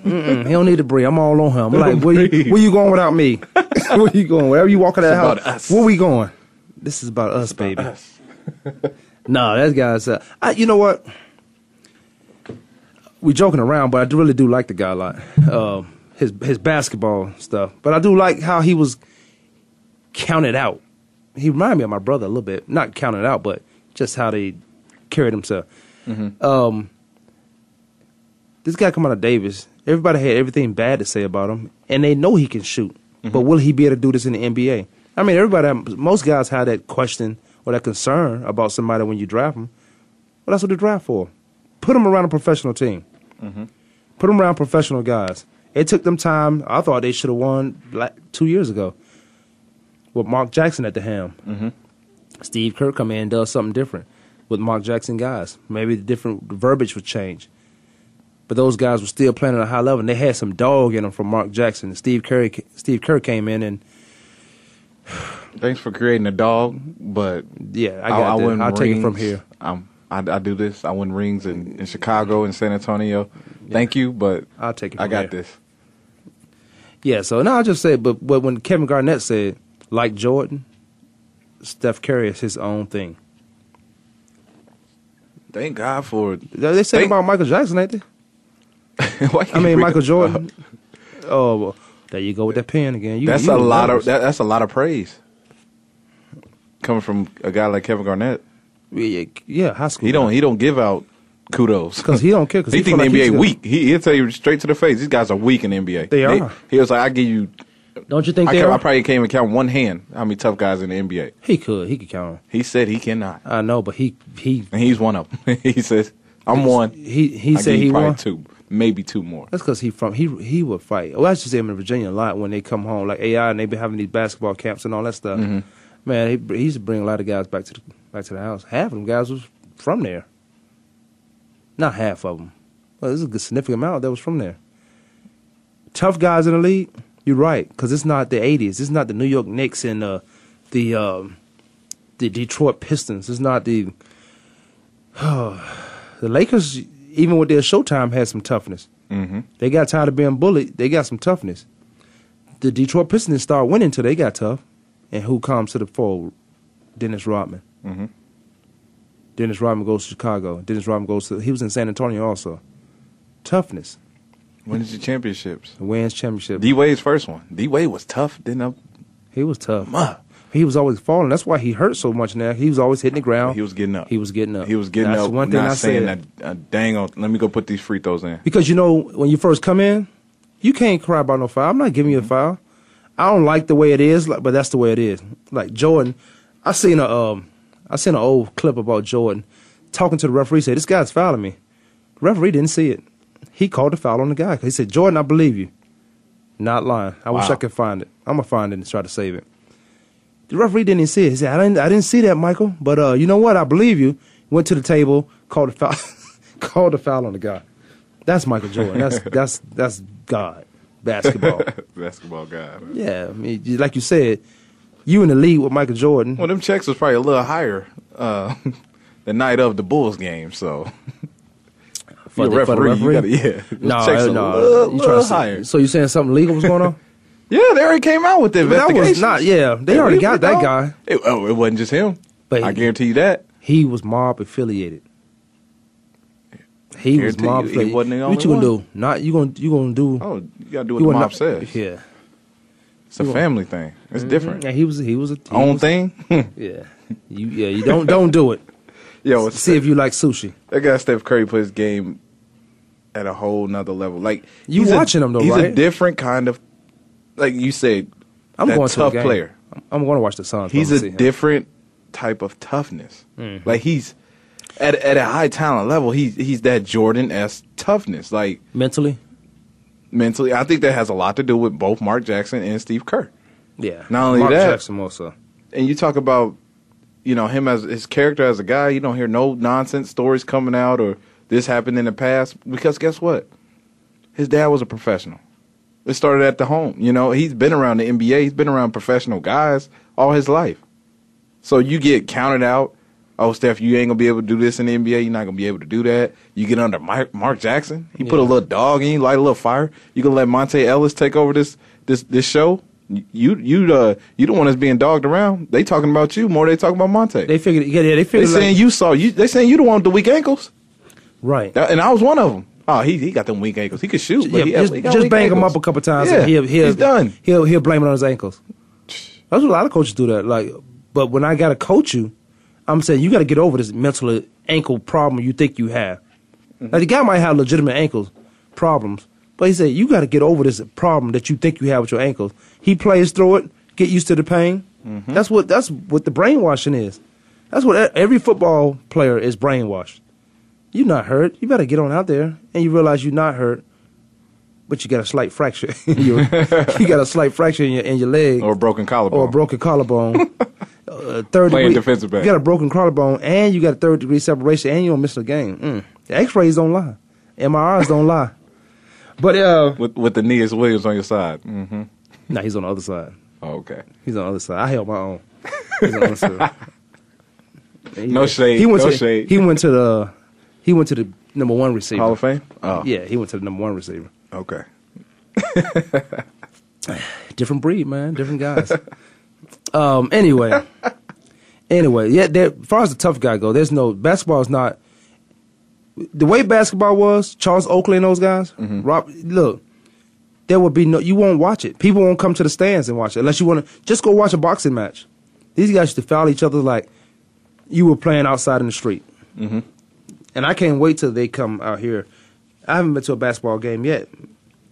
He don't need to breathe. I'm all on him. I'm like, where you, where you going without me? *laughs* *laughs* where you going? Wherever you walk in that It's house, about us. where we going? This is about us, baby. *laughs* no, that guy's. Uh, I, you know what? We joking around, but I really do like the guy a lot. Um, his his basketball stuff, but I do like how he was counted out. He reminded me of my brother a little bit. Not counted out, but just how they carried himself. Um, this guy come out of Davis. Everybody had everything bad to say about him, and they know he can shoot. But will he be able to do this in the NBA? I mean, everybody, most guys have that question or that concern about somebody when you draft them. Well, that's what they draft for. Put them around a professional team. Put them around professional guys. It took them time. I thought they should have won like two years ago with Mark Jackson at the helm. Mhm. Steve Kerr come in and does something different with Mark Jackson guys. Maybe the different verbiage would change. But those guys were still playing at a high level, and they had some dog in them from Mark Jackson. And Steve Curry, Steve Kerr came in, and *sighs* Thanks for creating a dog, but yeah, I got that. win I'll take it from rings. here. Um, I, I do this. I win rings in, in Chicago and San Antonio. Thank you, but I'll take it I got there. this. Yeah, so now I just say, but but when Kevin Garnett said, like Jordan, Steph Curry is his own thing. Thank God for it. They say Thank- about Michael Jackson, ain't they? *laughs* I mean Michael Jordan. Oh, well, there you go with that pen again. You, that's you a the lot of that, that's a lot of praise coming from a guy like Kevin Garnett. Yeah, yeah, high school. He don't he don't give out kudos because he don't care, 'cause *laughs* he, he think the like he's NBA weak. He he'll tell you straight to the face. These guys are weak in the NBA. They are. He was like, I give you. Don't you think I, they are? I probably can't even count one hand how many tough guys in the NBA. He could. He could count them. He said he cannot, I know, but he he and he's one of them. *laughs* he says, "I'm one." he he I said he probably won. two, maybe two more. That's because he from he he would fight. Well, I used to see him in Virginia a lot when they come home, like AI, and they be having these basketball camps and all that stuff. Mm-hmm. Man, he, he used to bring a lot of guys back to the back to the house. Half of them guys was from there. Not half of them. Well, this is a good significant amount that was from there. Tough guys in the league. You're right, because it's not the '80s. It's not the New York Knicks and uh, the um, the Detroit Pistons. It's not the *sighs* the Lakers. Even with their Showtime, had some toughness. Mm-hmm. They got tired of being bullied. They got some toughness. The Detroit Pistons start winning until they got tough. And who comes to the fore? Dennis Rodman. Mm-hmm. Dennis Rodman goes to Chicago. Dennis Rodman goes to. He was in San Antonio also. Toughness. Wins the championships. Wins championship. D Wade's first one. D Wade was tough. Didn't I? He was tough. He was always falling. That's why he hurt so much now. He was always hitting the ground. He was getting up. He was getting up. He was getting That's up. one thing I saying said. that. Uh, dang, on, let me go put these free throws in. Because you know, when you first come in, you can't cry about no foul. I'm not giving you a foul. I don't like the way it is, like, but that's the way it is. Like Jordan, I seen a um, I seen an old clip about Jordan talking to the referee. Said this guy's fouling me. The referee didn't see it. He called the foul on the guy. He said, Jordan, I believe you. Not lying. I wish I could find it. I'm gonna find it and try to save it. The referee didn't see it. He said, I didn't, I didn't see that, Michael. But uh, you know what? I believe you. Went to the table, called a foul, *laughs* called the foul on the guy. That's Michael Jordan. That's *laughs* that's that's God. Basketball. *laughs* Basketball guy. yeah, I mean, like you said, you in the league with Michael Jordan. Well, them checks was probably a little higher uh, the night of the Bulls game. So For the- a for the referee. You gotta, yeah, No, are no. a little, You trying to say- higher. So you saying something legal was going on? Yeah, they already came out with the But that was investigation. not- yeah, they already got that guy. It, oh, it wasn't just him. But I guarantee you that. He was mob affiliated. He was Guarantee mob you, he affiliated. wasn't the what you gonna do? Not you gonna you gonna do? Oh, you gotta do what you the gonna mob not- says. Yeah, It's a You- family thing. It's Mhm. different. Yeah, he was he was a he Own was- thing. *laughs* Yeah, you yeah you don't don't do it. *laughs* Yo, see if you like sushi. That guy Steph Curry put his game at a whole nother level. Like You he's a- watching him though, right? He's a right? different kind of, like you said, I'm that going to tough game. player. I'm, going to watch the Suns. He's a gonna see him. different type of toughness. Mhm. Like he's at at a high talent level. He's he's that Jordan s toughness. Like mentally, mentally, I think that has a lot to do with both Mark Jackson and Steve Kerr. Yeah, Not only Mark that, Jackson also. and you talk about you know him as his character as a guy you don't hear no nonsense stories coming out or this happened in the past because guess what his dad was a professional it started at the home you know he's been around the nba he's been around professional guys all his life so you get counted out oh steph you ain't gonna be able to do this in the nba you're not gonna be able to do that you get under Mike, mark jackson he put a little dog in you light a little fire you gonna let monte ellis take over this this this show you you uh you the one that's being dogged around. They talking about you more. They talking about Monte. They figured, yeah, yeah they figured. They figured. saying like, you saw you. They saying you the one with the weak ankles. right. And I was one of them. Oh, he he got them weak ankles. He could shoot, but yeah, he just, he just bang him up a couple times. Yeah, and he'll, he'll, he's done. He'll he'll blame it on his ankles. That's what a lot of coaches do. That like, but when I got to coach you, I'm saying you got to get over this mental ankle problem you think you have. Mm-hmm. Now the guy might have legitimate ankles problems, but he said you got to get over this problem that you think you have with your ankles. He plays through it, get used to the pain. Mm-hmm. That's what that's what the brainwashing is. That's what every football player is brainwashed. You're not hurt. You better get on out there, and you realize you're not hurt, but you got a slight fracture. *laughs* in your, *laughs* you got a slight fracture in your in your leg, or a broken collarbone. or a broken collarbone. *laughs* uh, third Playing degree, defensive back. You got a broken collarbone, and you got a third degree separation, and you don't miss a game. Mm. The X-rays don't lie. MRIs don't lie. But uh, with with the Aeneas Williams on your side. Mm-hmm. nah, he's on the other side. Oh, okay. He's on the other side. I held my own. He's on the other side. He No shade, He went no to, shade. He went to the. He went to the number one receiver. Hall of Fame. Oh, Yeah, he went to the number one receiver. Okay. *laughs* Different breed, man. Different guys. um. Anyway. anyway, yeah. There, as far as the tough guy go, there's no basketball is not the way basketball was. Charles Oakley and those guys. Mm-hmm. Rob, look, there will be no. You won't watch it. People won't come to the stands and watch it unless you want to. Just go watch a boxing match. These guys used to foul each other like you were playing outside in the street. Mm-hmm. And I can't wait till they come out here. I haven't been to a basketball game yet,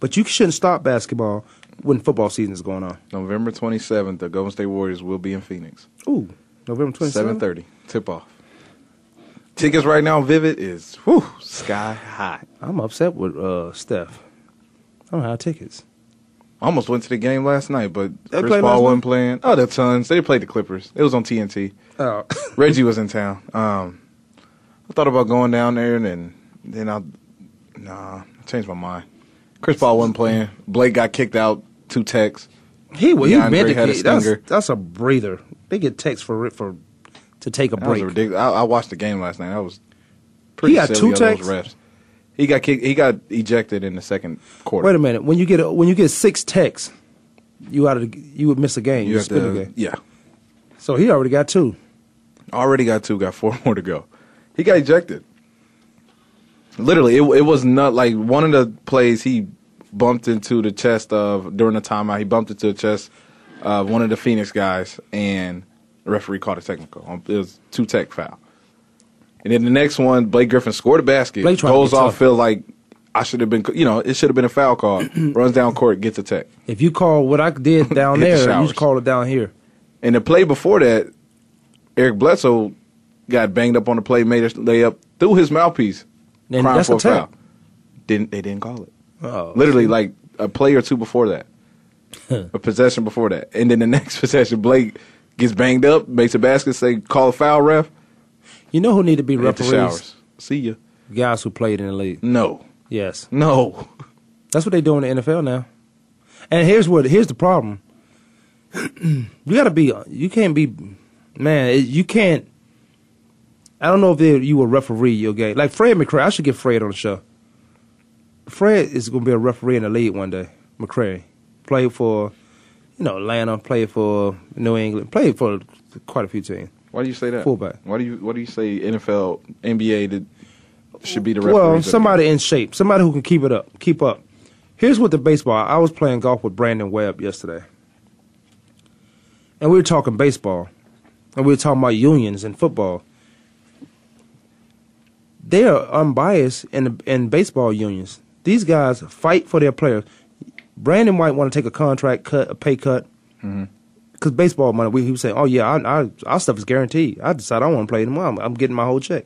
but you shouldn't stop basketball when football season is going on. November twenty seventh, the Golden State Warriors will be in Phoenix. Ooh, November 27th? 7.30, Tip off. Tickets right now, Vivid is whew, sky high. I'm upset with uh, Steph. I don't have tickets. I almost went to the game last night, but They Chris Paul wasn't playing. Oh, the Suns. They played the Clippers. It was on TNT. Oh. Reggie was in town. Um, I thought about going down there, and then, then I, nah, I changed my mind. Chris Paul wasn't playing. Blake got kicked out. Two techs. He well, he meant to had a get- that's, stinger. that's a breather. They get text for for to take a That was break. ridiculous. I, I watched the game last night. That was pretty got silly two of those techs? refs. He got kicked. He got ejected in the second quarter. Wait a minute. When you get a, when you get six texts, you out of the, you would miss a game. You You, have to- a game. yeah. So he already got two. Already got two. Got four *laughs* more to go. He got ejected. Literally, it, it was not like one of the plays he bumped into the chest of during the timeout. He bumped into the chest of one of the Phoenix guys, and the referee called a technical. Um, It was two tech foul. And then the next one, Blake Griffin scored a basket, Blake goes off, tough. feel like I should have been, you know, it should have been a foul call. *clears throat* runs down court, gets a tech. If you call what I did *laughs* down Hit the there, you just call it down here. And the play before that, Eric Bledsoe got banged up on the play, made a layup through his mouthpiece, And crying that's for a foul. Didn't they didn't call it? Oh, Literally, like a play or two before that, *laughs* a possession before that, and then the *laughs* next possession, Blake gets banged up, makes a basket, say call a foul, ref. You know who need to be referees? See ya. Guys who played in the league. No, Yes. no. That's what they do in the NFL now. And here's what here's the problem. *clears throat* you got to be you can't be man, you can't I don't know if they, you will referee your game. Like Fred McCrary, I should get Fred on the show. Fred is going to be a referee in the league one day. McCrary played for You know, Atlanta played for New England, played for quite a few teams. Why do you say that? Fullback. Why do you Why do you say NFL, NBA did, should be the referees? Well, somebody in shape, somebody who can keep it up, keep up. Here's what the baseball. I was playing golf with Brandon Webb yesterday, and we were talking baseball, and we were talking about unions and football. They are unbiased in in baseball unions. These guys fight for their players. Brandon might want to take a contract cut, a pay cut, because baseball money. We, he was saying, "Oh yeah, I, I, our stuff is guaranteed. I decide I want to play tomorrow. I'm, I'm getting my whole check.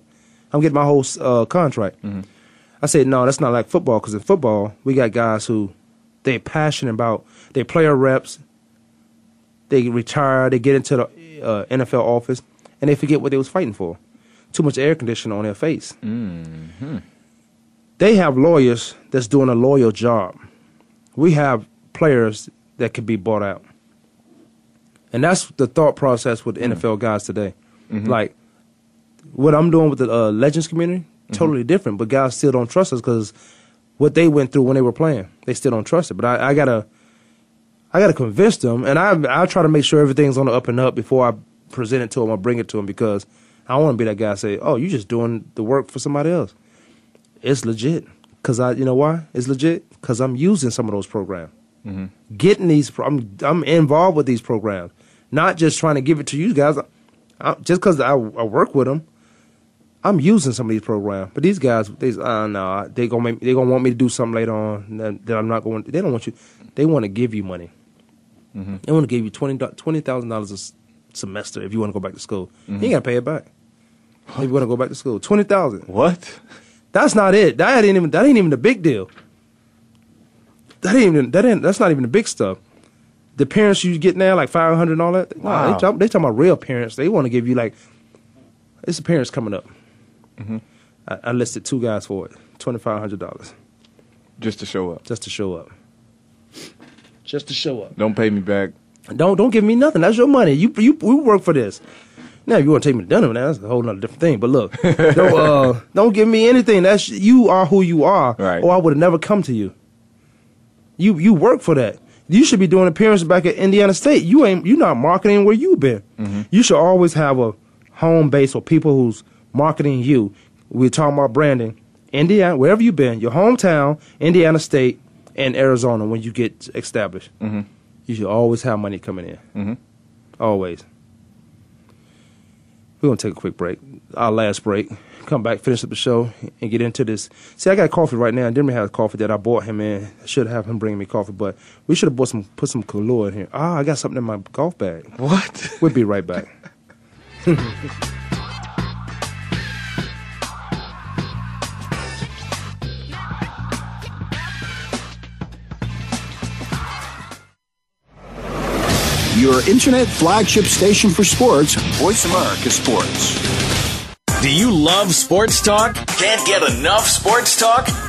I'm getting my whole uh, contract." I said, "No, that's not like football. Because in football, we got guys who they're passionate about their player reps. They retire, they get into the uh, NFL office, and they forget what they was fighting for. Too much air conditioning on their face. Mm-hmm. They have lawyers that's doing a loyal job. We have players that could be bought out. And that's the thought process with NFL guys today. Mhm. Like, what I'm doing with the uh, Legends community, totally different, but guys still don't trust us because what they went through when they were playing, they still don't trust it. But I, I gotta, I gotta convince them, and I, I try to make sure everything's on the up and up before I present it to them or bring it to them because I don't want to be that guy say, "Oh, you just doing the work for somebody else." It's legit because I, you know why? It's legit because I'm using some of those programs, Mhm. getting these. pro- I'm I'm involved with these programs, not just trying to give it to you guys. I, just because I, I work with them, I'm using some of these programs. But these guys, they uh, no, they gonna make, they gonna want me to do something later on that, that I'm not going. They don't want you. They want to give you money. Mhm. They want to give you twenty twenty thousand dollars semester if you want to go back to school. Mhm. You ain't gotta pay it back. If you want to go back to school, twenty thousand. What? That's not it. That ain't even. That ain't even the big deal. That ain't even. That ain't. That's not even the big stuff. The parents you get now, like five hundred and all that. Nah, Wow. they, talk, they talking about real parents. They want to give you like. It's the parents coming up. Mhm. I, I listed two guys for it. Twenty five hundred dollars. Just to show up. Just to show up. Just to show up. Don't pay me back. Don't don't give me nothing. That's your money. You you we work for this. Now if you want to take me to dinner, now that's a whole other different thing. But look, *laughs* don't uh, don't give me anything. That's you are who you are, Right. or I would have never come to you. You you work for that. You should be doing appearances back at Indiana State. You ain't you not marketing where you been. Mm-hmm. You should always have a home base or people who's marketing you. We're talking about branding. Indiana, wherever you've been, your hometown, Indiana State, and Arizona when you get established. Mhm. You should always have money coming in. Mhm. Always. We're going to take a quick break. Our last break. Come back, finish up the show, and get into this. See, I got coffee right now. Dimmy has coffee that I bought him in. I should have him bring me coffee, but we should have bought some, put some Kahlua in here. Ah, I got something in my golf bag. What? We'll be right back. *laughs* Your internet flagship station for sports, Voice America Sports. Do you love sports talk? Can't get enough sports talk?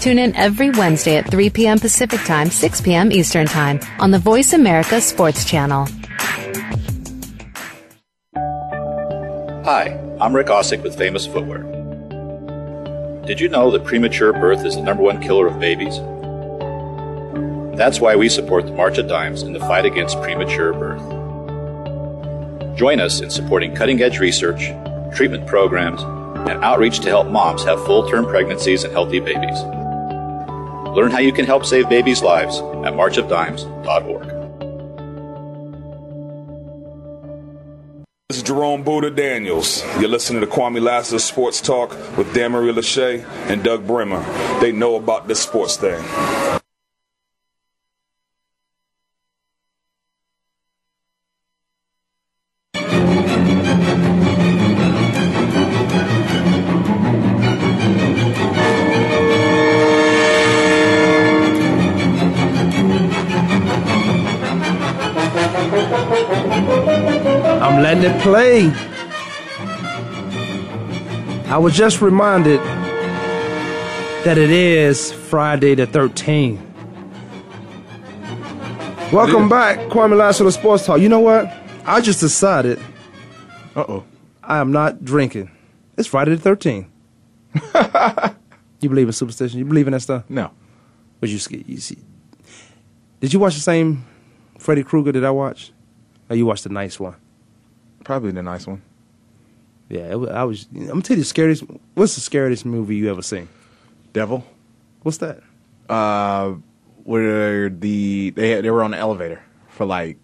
Tune in every Wednesday at 3 p.m. Pacific Time, 6 p.m. Eastern Time on the Voice America Sports Channel. Hi, I'm Rick Ausick with Famous Footwear. Did you know that premature birth is the number one killer of babies? That's why we support the March of Dimes in the fight against premature birth. Join us in supporting cutting edge research, treatment programs, and outreach to help moms have full term pregnancies and healthy babies. Learn how you can help save babies' lives at marchofdimes.org. This is Jerome Buddha Daniels. You're listening to Kwamie Lassiter Sports Talk with Demery Lachey and Doug Bremer. They know about this sports thing. I was just reminded that it is Friday the 13th. Welcome back, Kwamie Lassiter Sports Talk. You know what? I just decided. Uh oh. I am not drinking. It's Friday the 13th. *laughs* you believe in superstition? You believe in that stuff? No. But you, you see. Did you watch the same Freddy Krueger that I watched? Or you watched the nice one? Probably the nice one. Yeah, it I was. I'm gonna tell you the scariest. What's the scariest movie you ever seen? Devil. What's that? Uh, where the they had, they were on the elevator for like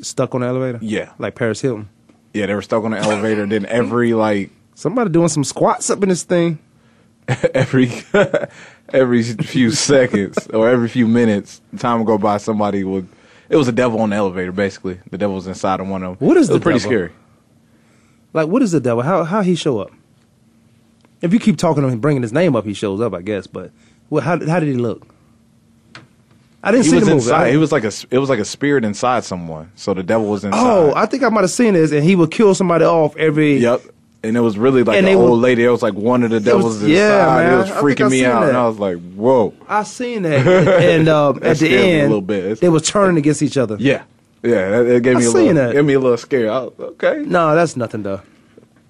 Stuck on the elevator? yeah Like Paris Hilton. yeah they were stuck on the elevator. then *laughs* every like Somebody doing some squats up in this thing. *laughs* every *laughs* every few seconds or every few minutes, time would go by, somebody would. It was a devil on the elevator, basically. The devil was inside of one of them. What is it was the pretty devil? scary. Like, what is the devil? How how he show up? If you keep talking to him, bringing his name up, he shows up, I guess. But well, how how did he look? I didn't he see the movie. inside. I- It was like a it was like a spirit inside someone. So the devil was inside. oh, I think I might have seen this, and he would kill somebody off every. Yep. And it was really like And an old would- lady. It was like one of the devils was- inside. yeah, man. It was freaking me out, that. and I was like, "Whoa!" I seen that, and um, *laughs* at the me a end, little bit. It's- they was turning against each other. Yeah, yeah. It gave me a seen little, that. gave me a little scare. I was, okay, No, that's nothing though.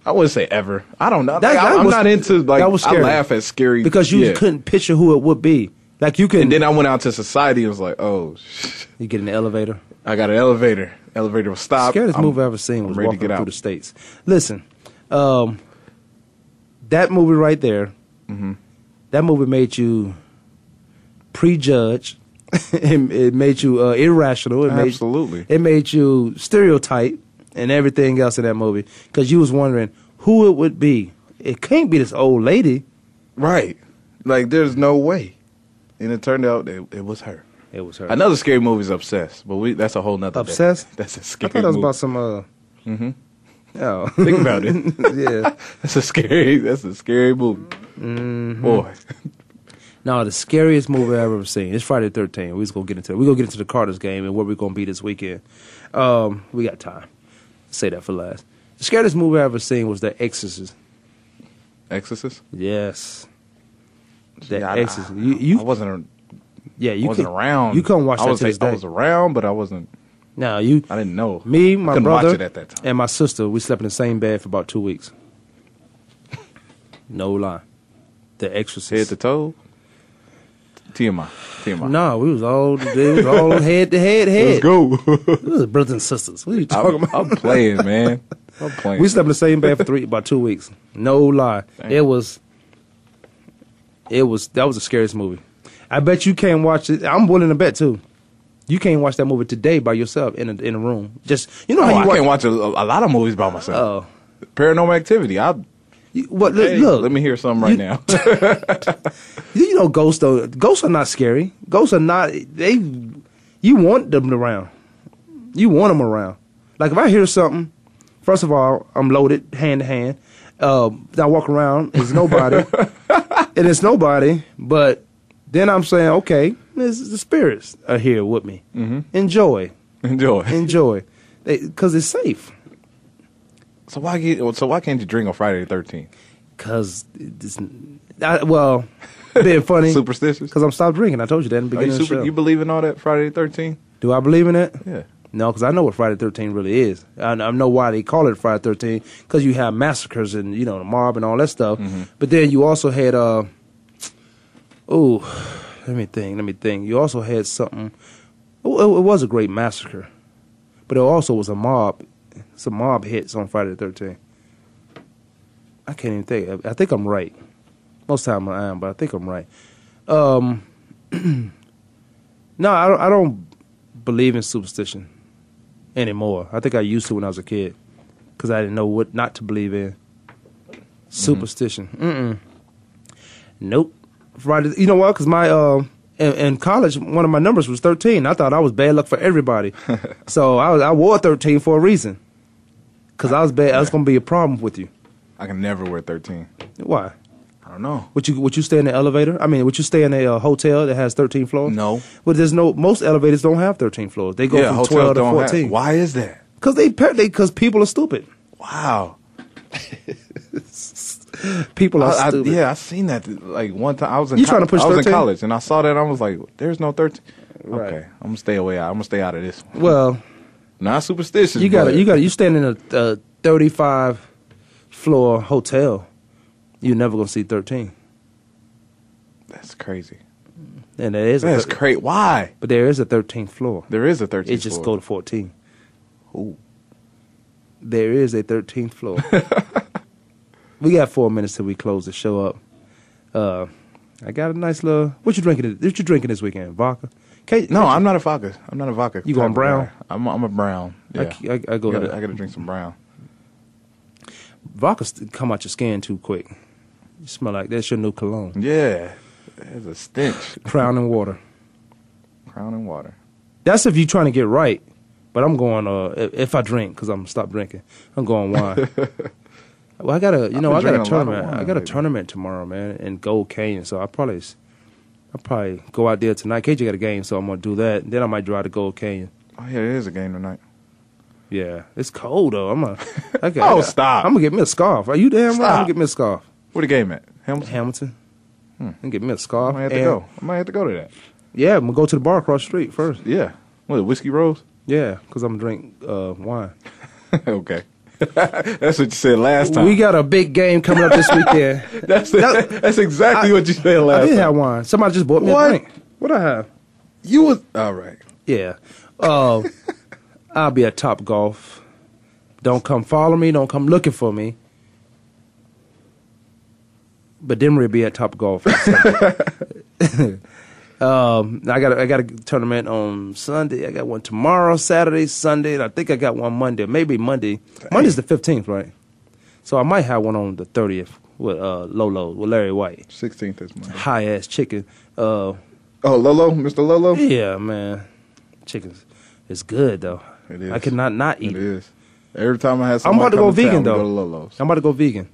I wouldn't say ever. I don't know. That- Like, I, was- not into like. that was I laugh at scary because you yeah. couldn't picture who it would be. Like you could. And then I went out to society and was like, "Oh, you get in the elevator. I got an elevator. Elevator was stopped. Scariest I'm- movie I ever seen was ready to Walking get Through out. the States. Listen, um, that movie right there, Mm-hmm. that movie made you prejudge. *laughs* it, it made you uh, irrational. It Absolutely. Made, it made you stereotype and everything else in that movie because you was wondering who it would be. It can't be this old lady. Right. Like, there's no way. And it turned out it, it was her. It was her. Another scary movie is Obsessed, but we that's a whole nother. day. Obsessed? That's a I scary. I thought that was movie. about some. Uh, Mhm. Oh, Think about it. *laughs* yeah. that's a scary. That's a scary movie. Mhm. Boy. No, the scariest movie I've ever seen. It's Friday the 13th. We're just gonna get into it. We're gonna get into the Carters game and where we're gonna be this weekend. Um, we got time. Say that for last. The scariest movie I've ever seen was The Exorcist. Exorcist. Yes. The Yeah, I- Exorcist. You, you I wasn't. Yeah, you I wasn't can- around. You couldn't watch I that was, to this I day. was around, but I wasn't. No, you. I didn't know. Me, my brother, watch it at that time. and my sister. We slept in the same bed for about two weeks. No lie. The Exorcist. Head to toe. TMI. TMI. No, we was all it was all *laughs* head to head head. Let's go. We was brothers and sisters. What are you talking I'm, about? I'm playing, man. *laughs* I'm playing. We slept in the same bed for three about two weeks. No lie. It was it was that was the scariest movie. I bet you can't watch it. I'm willing to bet too. You can't watch that movie today by yourself in a in a room. Just you know Oh, how you I watch, can't watch a, a lot of movies by myself. Oh. Paranormal Activity. I. What? Look, Hey, look. let me hear something right You- now. *laughs* You know, ghosts though. Ghosts are not scary. Ghosts are not. They. You want them around. You want them around. Like if I hear something, first of all, I'm loaded hand to hand. Um, I walk around. It's nobody, *laughs* and it's nobody. But then I'm saying, okay, this, the spirits are here with me. Mhm. Enjoy, Enjoy. *laughs* enjoy, because it's safe. So why get, so why can't you drink on Friday the thirteenth? Cause it's, well, *laughs* being funny, Superstitious. Because I'm stopped drinking. I told you that in the Are you beginning of the. You believe in all that Friday the thirteenth? Do I believe in it? Yeah. No, because I know what Friday the 13th really is. I, I know why they call it Friday the 13th, because you have massacres and, you know, the mob and all that stuff. Mm-hmm. But then you also had, uh, oh, let me think, let me think. You also had something, it, it was a great massacre, but it also was a mob, some mob hits on Friday the 13th. I can't even think. I, I think I'm right. Most of the time I am, but I think I'm right. Um, *clears throat* no, I don't, I don't believe in superstition anymore. I think I used to when I was a kid. because I didn't know what not to believe in. Superstition. Mm-mm. Nope. Friday. You know what? Because my uh, in, in college, one of my numbers was thirteen. I thought I was bad luck for everybody, *laughs* so I was, I wore thirteen for a reason. Because I was bad. I was gonna be a problem with you. I can never wear 13. Why? I don't know. Would you would you stay in the elevator? I mean, would you stay in a uh, hotel that has thirteen floors? No. Well, there's no. Most elevators don't have thirteen floors. They go Yeah, from twelve to don't have- fourteen. why is that? Because they because people are stupid. Wow. *laughs* People are I, I, stupid. yeah, I seen that like one time. I was in You trying to push I was 13? in college and I saw that. I was like, "There's no 13. Right. Okay, I'm gonna stay away. I'm gonna stay out of this. One. Well, Not superstitious. you got but to you got to you stand in a, a thirty-five floor hotel. You're never gonna see thirteen. That's crazy. And there is That's thir- great. Why? But there is a thirteenth floor. There is a 13th It just floor. go to fourteen. Ooh. There is a thirteenth floor. *laughs* we got four minutes till we close the show up. Uh, I got a nice little. What you drinking? What you drinking this weekend? Vodka? Kate, No, I'm not a vodka. I'm not a vodka. You going brown? I'm I'm a brown. I Yeah. c- I- I go- I gotta, I gotta drink some brown. Vodka come out your skin too quick. You smell like that's your new cologne. Yeah. There's a stench. *laughs* Crown and water. Crown and water. That's if you're trying to get right. But I'm going. Uh, if, if I drink, because I'm stop drinking, I'm going wine. *laughs* well, I got a. You know, I got a drinking a tournament. I got a lately. tournament tomorrow, man, in Gold Canyon. So I probably, I probably go out there tonight. KJ got a game, so I'm gonna do that. Then I might drive to Gold Canyon. Oh yeah, there is a game tonight. Yeah, it's cold though. I'm gonna. *laughs* Okay, Oh, stop. I'm gonna get me a scarf. Are you damn right? I'm gonna get me a scarf. Where the game at? Hamilton. Hamilton. Hmm. And get me a scarf. I might have to go. I might have to go to that. Yeah, I'm gonna go to the bar across the street first. Yeah. What? Whiskey Rose? Yeah, because I'm gonna drink uh, wine. *laughs* okay. *laughs* That's what you said last time. We got a big game coming up this weekend. *laughs* that's that's exactly what you said last I did time. have wine. Somebody just bought me What? a drink. What I have? You was all right. Yeah. Uh, *laughs* I'll be at Top Golf. Don't come follow me. Don't come looking for me. But then we'll be at Top Golf. Um, I got a, I got a tournament on Sunday. I got one tomorrow, Saturday, Sunday. And I think I got one Monday. Maybe Monday. Monday's the fifteenth, right? So I might have one on the thirtieth with uh, Lolo with Larry White. Sixteenth is Monday. High ass chicken. Uh, Oh, Lolo, Mr. Lolo. yeah, man. Chicken's it's good though. It is. I could not not eat It it. is. Every time I have I'm about to go to vegan town, though. To. I'm about to go vegan.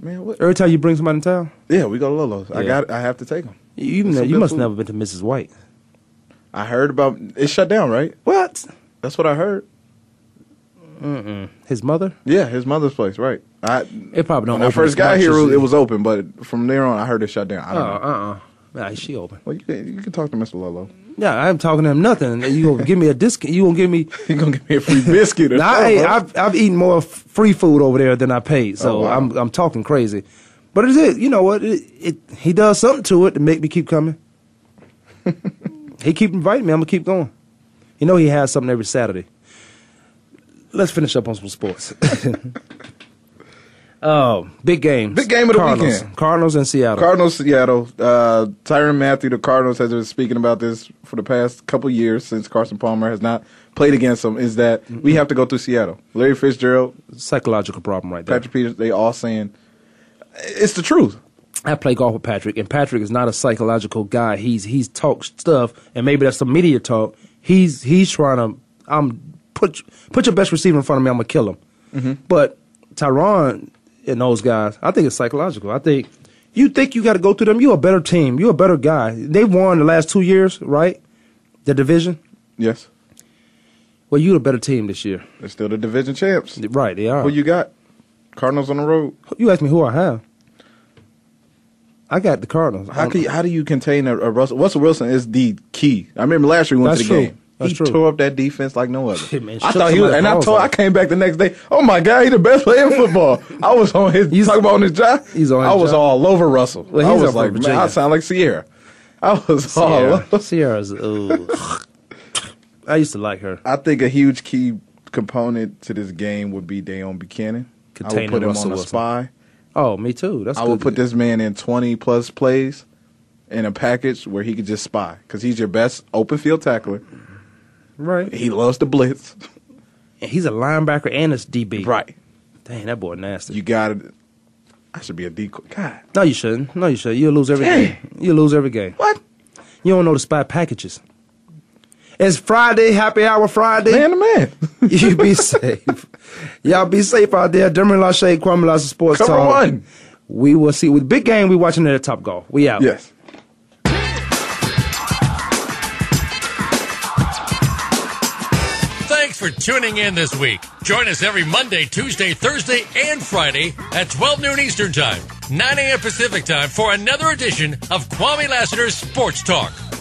Man, what? Every time you bring somebody in town, Yeah, we go to Lolo's. I got. I have to take them. You, you, must food. never been to Mrs. White. I heard about it shut down, right? What? That's what I heard. Mm-mm. His mother? Yeah, his mother's place, right? I It probably don't. when I first got here, it was open, but from there on, I heard it shut down. I Oh, don't know. uh, uh Nah, she open. Well, you can, you can talk to Mr. Lolo. Yeah, I'm talking to him nothing. You gonna give me a discount? You gonna give me? *laughs* You gonna give me a free biscuit? Or Nah, something. I've I've eaten more f- free food over there than I paid, so Oh, wow. I'm I'm talking crazy. But it is, you know what? It, it he does something to it to make me keep coming. *laughs* he keep inviting me. I'm gonna keep going. You know he has something every Saturday. Let's finish up on some sports. oh, *laughs* big game. Big game of the Cardinals. weekend. Cardinals in Seattle. Cardinals, Seattle. Uh, Tyrann Mathieu, the Cardinals, has been speaking about this for the past couple years since Carson Palmer has not played against them. Is that we have to go through Seattle? Larry Fitzgerald, Psychological problem right there. Patrick Peters, they all saying it's the truth. I play golf with Patrick, and Patrick is not a psychological guy. He's he's talks stuff, and maybe that's some media talk. He's he's trying to I'm put put your best receiver in front of me. I'm gonna kill him. Mm-hmm. But Tyrann and those guys, I think it's psychological. I think you think you got to go through them. You're a better team. You're a better guy. They've won the last two years, right? The division. Yes, Well, you're a better team this year, they're still the division champs. right? They are. Who you got? Cardinals on the road. You asked me who I have. I got the Cardinals. How can you, how do you contain a, a Russell? Russell Wilson is the key. I remember last year we went That's to the true. game. That's he true. tore up that defense like no other. *laughs* Man, I thought he was, and I told. I came back the next day. Oh my god, he the best player in football. I was on his. You talk about on his job. He's on I was job. all over Russell. Well, I was like, man, I sound like Ciara. I was all. Ciara. over. *laughs* Ciara's. I used to like her. I think a huge key component to this game would be Deone Bucannon. I Containing would put him Russell on a spy. Oh, me too. That's I would good. put this man in 20 plus plays in a package where he could just spy because he's your best open field tackler. right. He loves the blitz. And he's a linebacker and a DB. Right. Dang, that boy nasty. You got it. I should be a decoy. God. No, you shouldn't. No, you should. You'll lose every Dang. game. You'll lose every game. What? You don't know the spy packages. It's Friday, happy hour Friday. Man to man. *laughs* you be safe. Y'all be safe out there. Demery Lachey, Kwamie Lassiter Sports Cover Talk. one. We will see. With big game, we watching it at Top Golf. We out. Yes. Thanks for tuning in this week. Join us every Monday, Tuesday, Thursday, and Friday at 12 noon Eastern Time, 9 a.m. Pacific Time for another edition of Kwamie Lassiter's Sports Talk